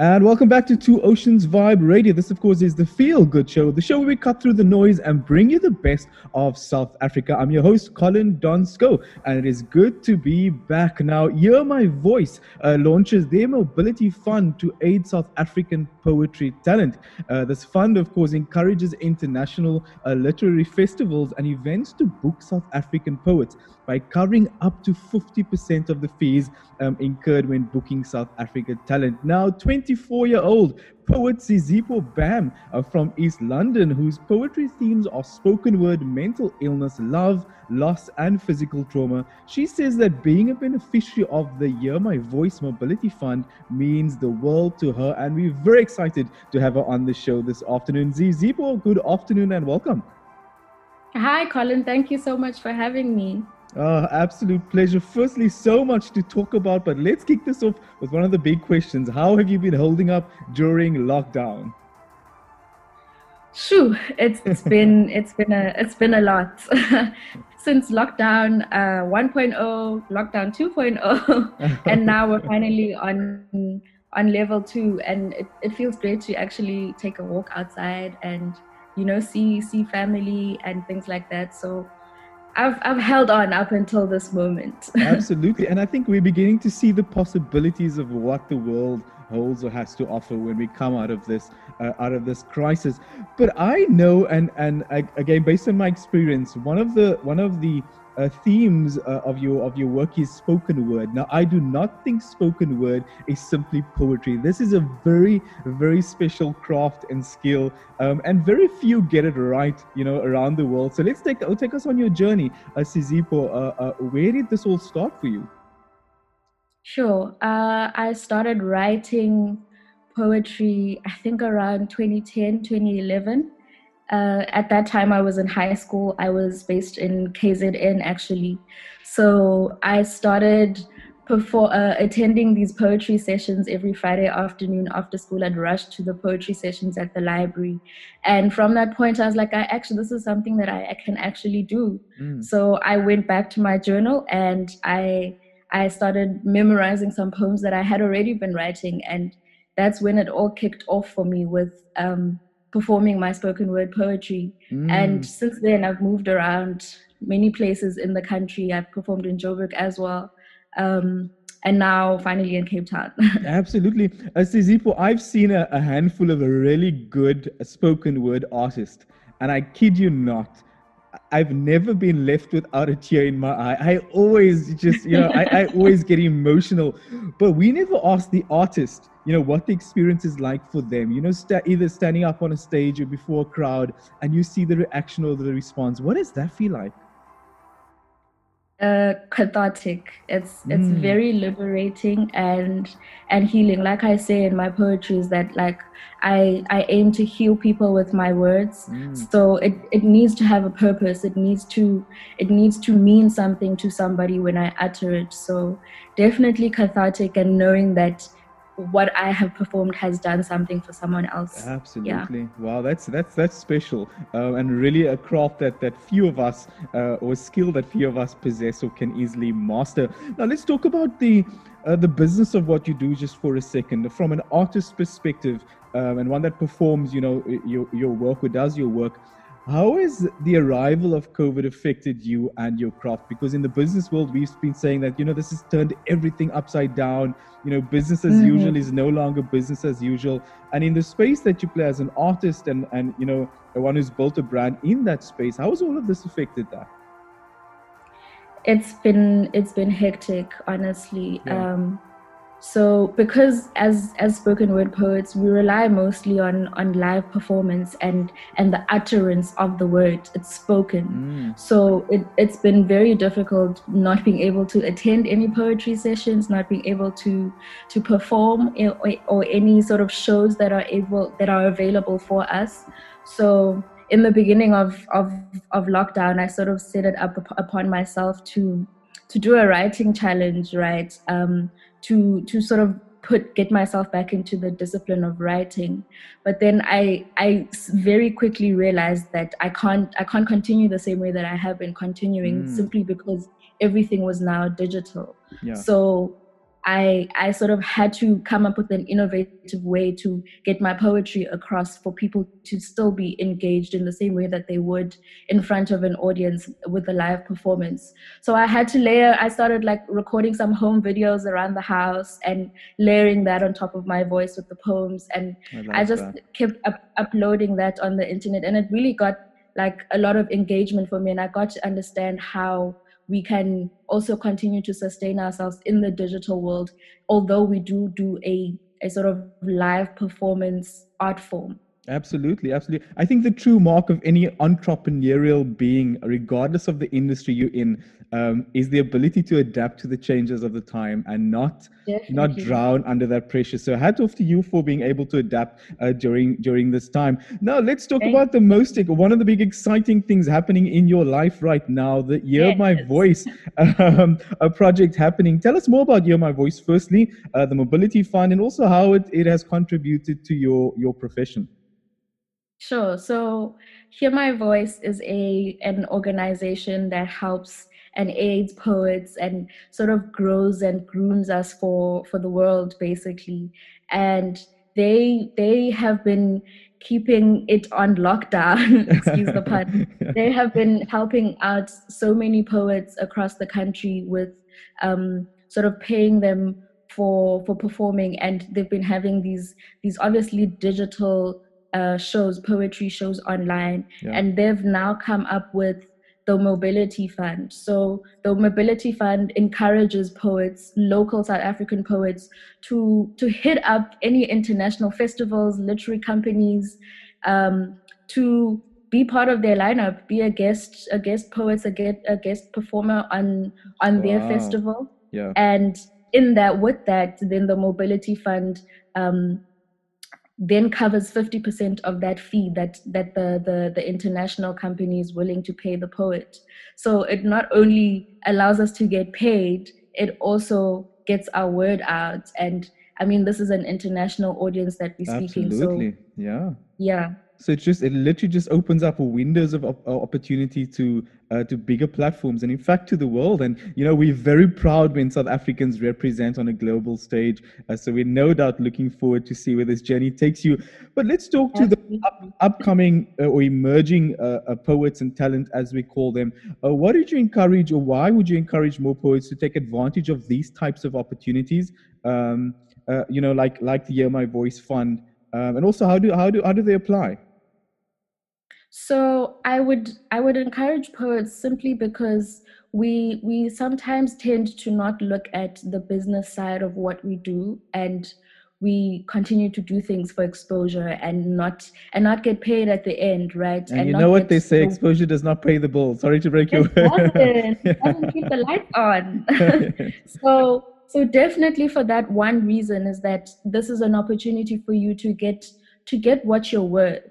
And welcome back to Two Oceans Vibe Radio. This, of course, is the Feel Good Show, the show where we cut through the noise and bring you the best of South Africa. I'm your host, Colin Don Schouw, and it is good to be back. Now, Hear My Voice uh, launches their mobility fund to aid South African poetry talent. Uh, this fund, of course, encourages international uh, literary festivals and events to book South African poets by covering up to 50% of the fees um, incurred when booking South African talent. Now, 24 year old poet Zizipho Bam uh, from East London, whose poetry themes are spoken word, mental illness, love, loss, and physical trauma. She says that being a beneficiary of the Hear My Voice Mobility Fund means the world to her, and we're very excited to have her on the show this afternoon. Zizipho, good afternoon and welcome. Hi, Colin. Thank you so much for having me. Uh, absolute pleasure. Firstly, so much to talk about, but let's kick this off with one of the big questions. How have you been holding up during lockdown? Shoo, it's it's been it's been a it's been a lot since lockdown uh, 1.0, lockdown 2.0, and now we're finally on on level two, and it, it feels great to actually take a walk outside and you know see see family and things like that. So I've, I've held on up until this moment. Absolutely. And I think we're beginning to see the possibilities of what the world holds or has to offer when we come out of this uh, out of this crisis. But I know and and again based on my experience, one of the one of the uh, themes uh, of your of your work is spoken word. Now, I do not think spoken word is simply poetry. This is a very very special craft and skill, um, and very few get it right, you know, around the world. So let's take take us on your journey, uh, Zizipho. Uh, uh, where did this all start for you? Sure. Uh, I started writing poetry, I think around 2010, 2011. Uh, at that time, I was in high school. I was based in KZN actually. So I started uh, attending these poetry sessions every Friday afternoon after school. I'd rush to the poetry sessions at the library, and from that point, I was like, I actually this is something that I, I can actually do. Mm. So I went back to my journal and I I started memorizing some poems that I had already been writing, and that's when it all kicked off for me with um, performing my spoken word poetry. Mm. And since then, I've moved around many places in the country. I've performed in Joburg as well. Um, and now finally in Cape Town. Absolutely. Uh, Zizipho, I've seen a, a handful of a really good spoken word artist. and I kid you not, I've never been left without a tear in my eye. I always just, you know, I, I always get emotional. But we never ask the artist, you know, what the experience is like for them. You know, st- either standing up on a stage or before a crowd and you see the reaction or the response. What does that feel like? Uh, cathartic. It's it's mm. very liberating and and healing. Like I say in my poetry, is that like I I aim to heal people with my words. Mm. So it it needs to have a purpose. It needs to it needs to mean something to somebody when I utter it. So definitely cathartic and knowing that what I have performed has done something for someone else. Absolutely. Yeah. Wow, that's that's that's special, uh, and really a craft that that few of us uh, or skill that few of us possess or can easily master. Now let's talk about the uh, the business of what you do just for a second, from an artist perspective, um, and one that performs, you know, your your work or does your work. How has the arrival of COVID affected you and your craft? Because in the business world, we've been saying that, you know, this has turned everything upside down. You know, business as mm-hmm. usual is no longer business as usual. And in the space that you play as an artist and, and you know, the one who's built a brand in that space, how has all of this affected that? It's been it's been hectic, honestly. Yeah. Um, so because as as spoken word poets we rely mostly on on live performance and and the utterance of the word it's spoken. Mm. so it, it's been very difficult not being able to attend any poetry sessions not being able to to perform or, or any sort of shows that are able that are available for us. So in the beginning of of of lockdown i sort of set it up upon myself to to do a writing challenge right? Um to to sort of put get myself back into the discipline of writing but then i i very quickly realized that i can't i can't continue the same way that i have been continuing mm. simply because everything was now digital yeah. so I I sort of had to come up with an innovative way to get my poetry across for people to still be engaged in the same way that they would in front of an audience with a live performance. So I had to layer. I started like recording some home videos around the house and layering that on top of my voice with the poems, and I, I just that. kept up, uploading that on the internet, and it really got like a lot of engagement for me, and I got to understand how we can also continue to sustain ourselves in the digital world, although we do do a, a sort of live performance art form. Absolutely, absolutely. I think the true mark of any entrepreneurial being, regardless of the industry you're in, um, is the ability to adapt to the changes of the time and not Definitely. not drown under that pressure. So hats off to you for being able to adapt uh, during during this time. Now let's talk about the most one of the big exciting things happening in your life right now. The Hear yes. My Voice um, a project happening. Tell us more about Hear My Voice. Firstly, uh, the Mobility Fund, and also how it, it has contributed to your your profession. Sure. So, Hear My Voice is a an organization that helps and aids poets and sort of grows and grooms us for for the world, basically. And they they have been keeping it on lockdown. excuse the pun. They have been helping out so many poets across the country with um, sort of paying them for for performing, and they've been having these these obviously digital uh, shows, poetry shows online, yeah. and they've now come up with the Mobility Fund. So the Mobility Fund encourages poets, local South African poets, to to hit up any international festivals, literary companies, um, to be part of their lineup, be a guest, a guest poet, a guest, a guest performer on on wow. their festival. Yeah. And in that, with that, then the Mobility Fund um, then covers 50% of that fee that that the, the the international company is willing to pay the poet. So it not only allows us to get paid it also gets our word out. And i mean this is an international audience that we're speaking Absolutely. so yeah. Yeah so it just it literally just opens up windows of opportunity to uh, to bigger platforms and in fact to the world. And you know we're very proud when South Africans represent on a global stage. Uh, so we're no doubt looking forward to see where this journey takes you. But let's talk to the up, upcoming uh, or emerging uh, uh, poets and talent as we call them. Uh, what did you encourage or why would you encourage more poets to take advantage of these types of opportunities? Um, you know, like like the Hear My Voice Fund. Um, and also, how do how do how do they apply? So I would I would encourage poets simply because we we sometimes tend to not look at the business side of what we do and we continue to do things for exposure and not and not get paid at the end, right? And, and you know what they say: exposure does not pay the bill. Sorry to break you. It doesn't. it doesn't keep the lights on. so so definitely for that one reason is that this is an opportunity for you to get to get what you're worth,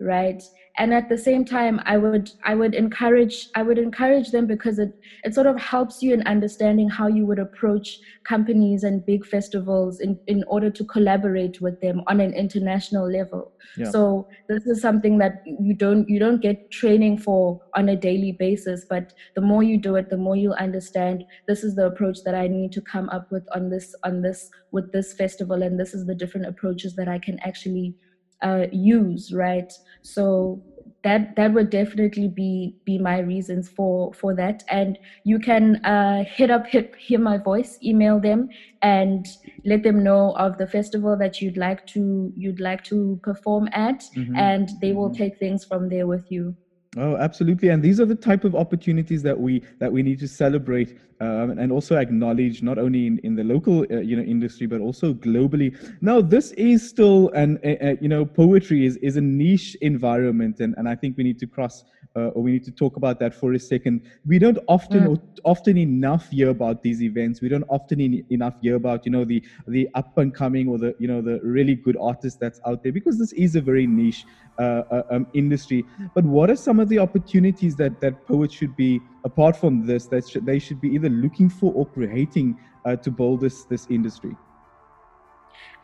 right? And at the same time i would i would encourage i would encourage them because it it sort of helps you in understanding how you would approach companies and big festivals in in order to collaborate with them on an international level yeah. so this is something that you don't you don't get training for on a daily basis but the more you do it the more you understand this is the approach that i need to come up with on this on this with this festival and this is the different approaches that i can actually uh, use, right? So that that would definitely be be my reasons for for that and you can uh, hit up hit, hear my voice email them and let them know of the festival that you'd like to you'd like to perform at mm-hmm. and they will mm-hmm. take things from there with you Oh, absolutely, and these are the type of opportunities that we that we need to celebrate um, and also acknowledge, not only in, in the local uh, you know industry but also globally. Now, this is still an uh, you know poetry is is a niche environment, and and I think we need to cross uh, or we need to talk about that for a second. We don't often mm. often enough hear about these events. We don't often in, enough hear about you know the the up and coming or the you know the really good artist that's out there because this is a very niche uh, uh, um, industry. But what are some of the opportunities that that poets should be apart from this that sh- they should be either looking for or creating uh, to build this this industry?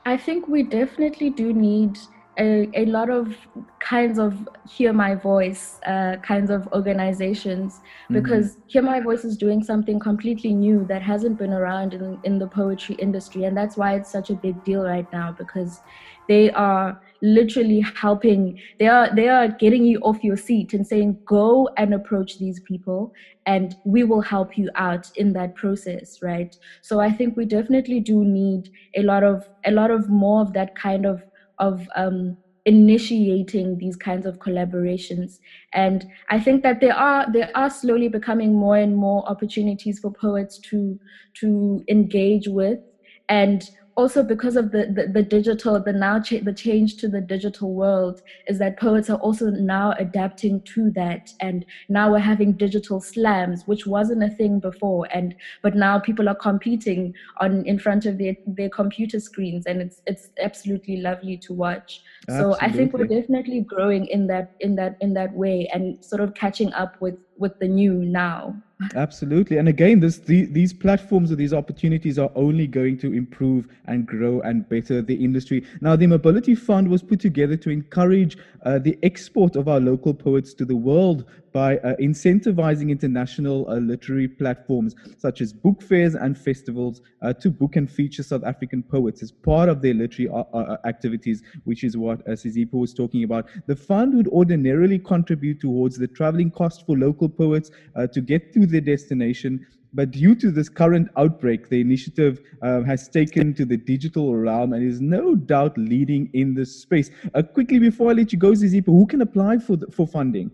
I think we definitely do need a, a lot of kinds of hear my voice uh, kinds of organizations mm-hmm. because mm-hmm. hear my voice is doing something completely new that hasn't been around in, in the poetry industry and that's why it's such a big deal right now because they are literally helping they are they are getting you off your seat and saying go and approach these people and we will help you out in that process right? So i think we definitely do need a lot of a lot of more of that kind of of um initiating these kinds of collaborations. And i think that there are there are slowly becoming more and more opportunities for poets to to engage with. And also because of the, the, the digital the now cha- the change to the digital world is that poets are also now adapting to that. And now we're having digital slams which wasn't a thing before. And but now people are competing on in front of their, their computer screens. And it's it's absolutely lovely to watch. Absolutely. so i think we're definitely growing in that in that in that way and sort of catching up with with the new now Absolutely. And again, this the, these platforms or these opportunities are only going to improve and grow and better the industry. Now, the Mobility Fund was put together to encourage uh, the export of our local poets to the world by uh, incentivizing international uh, literary platforms such as book fairs and festivals uh, to book and feature South African poets as part of their literary uh, uh, activities, which is what uh, Zizipho was talking about. The fund would ordinarily contribute towards the traveling cost for local poets to get to their destination but due to this current outbreak, the initiative uh, has taken to the digital realm and is no doubt leading in this space. Uh, quickly, before I let you go, Zizipho, who can apply for, the, for funding?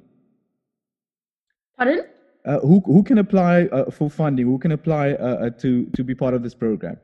Pardon? Uh, who, who can apply uh, for funding? Who can apply uh, uh, to, to be part of this program?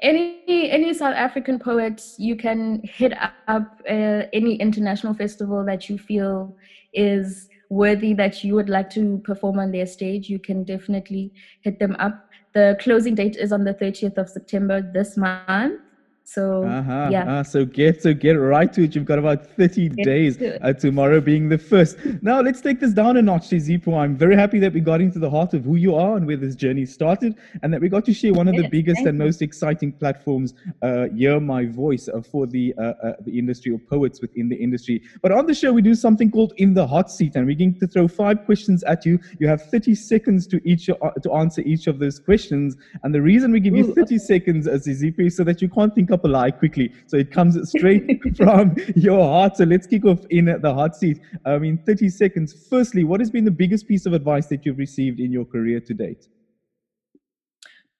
Any any South African poets, you can hit up uh, any international festival that you feel is worthy that you would like to perform on their stage. You can definitely hit them up. The closing date is on the 30th of September this month. So uh-huh, yeah. Uh, so get so get right to it. You've got about 30 get days to uh, tomorrow being the first. Now let's take this down a notch, Zipo. I'm very happy that we got into the heart of who you are and where this journey started, and that we got to share one of the biggest and you. most exciting platforms, uh, Hear My Voice, uh, for the uh, uh, the industry or poets within the industry. But on the show, we do something called In the Hot Seat, and we're going to throw five questions at you. You have 30 seconds to each uh, to answer each of those questions. And the reason we give Ooh, you 30 okay. seconds, as Zipo, is so that you can't think up a lie quickly. So it comes straight from your heart. So let's kick off in the hot seat. I mean, 30 seconds. Firstly, what has been the biggest piece of advice that you've received in your career to date?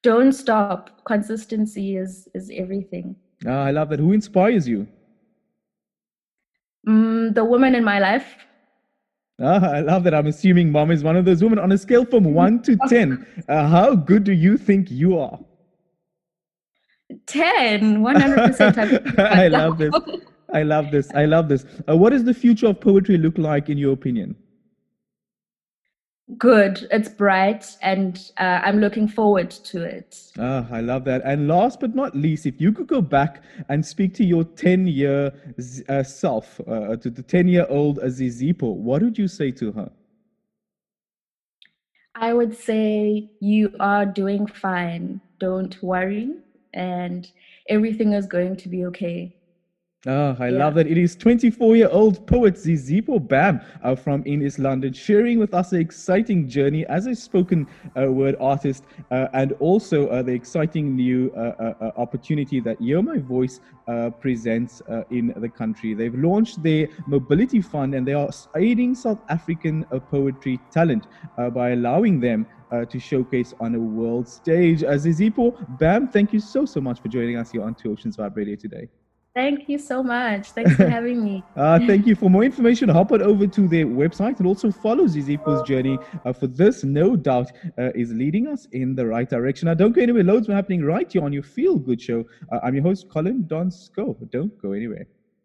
Don't stop. Consistency is is everything. Ah, I love that. Who inspires you? Mm, the woman in my life. Ah, I love that. I'm assuming mom is one of those women. On a scale from one to 10, uh, how good do you think you are? 10 100% i love this. i love this. I love this. Uh, what does the future of poetry look like in your opinion? Good. It's bright and uh, i'm looking forward to it. Ah, i love that. And last but not least if you could go back and speak to your 10 year uh, self uh, to the 10 year old azizipo what would you say to her? I would say you are doing fine. Don't worry and everything is going to be okay. Oh, I yeah. love that. It is 24 year old poet Zizipho Bam uh, from in East London sharing with us an exciting journey as a spoken uh, word artist uh, and also uh, the exciting new uh, uh, opportunity that Hear My Voice presents in the country. They've launched their mobility fund and they are aiding South African poetry talent by allowing them uh, to showcase on a world stage. As Zizipho, Bam, thank you so, so much for joining us here on Two Oceans Vibe Radio today. Thank you so much. Thanks for having me. uh, thank you. For more information, hop on over to their website and also follow Zizipho's journey. Uh, for this, no doubt, uh, is leading us in the right direction. Now, don't go anywhere. Loads are happening right here on your Feel Good show. Uh, I'm your host, Colin Don Schouw. Don't go anywhere.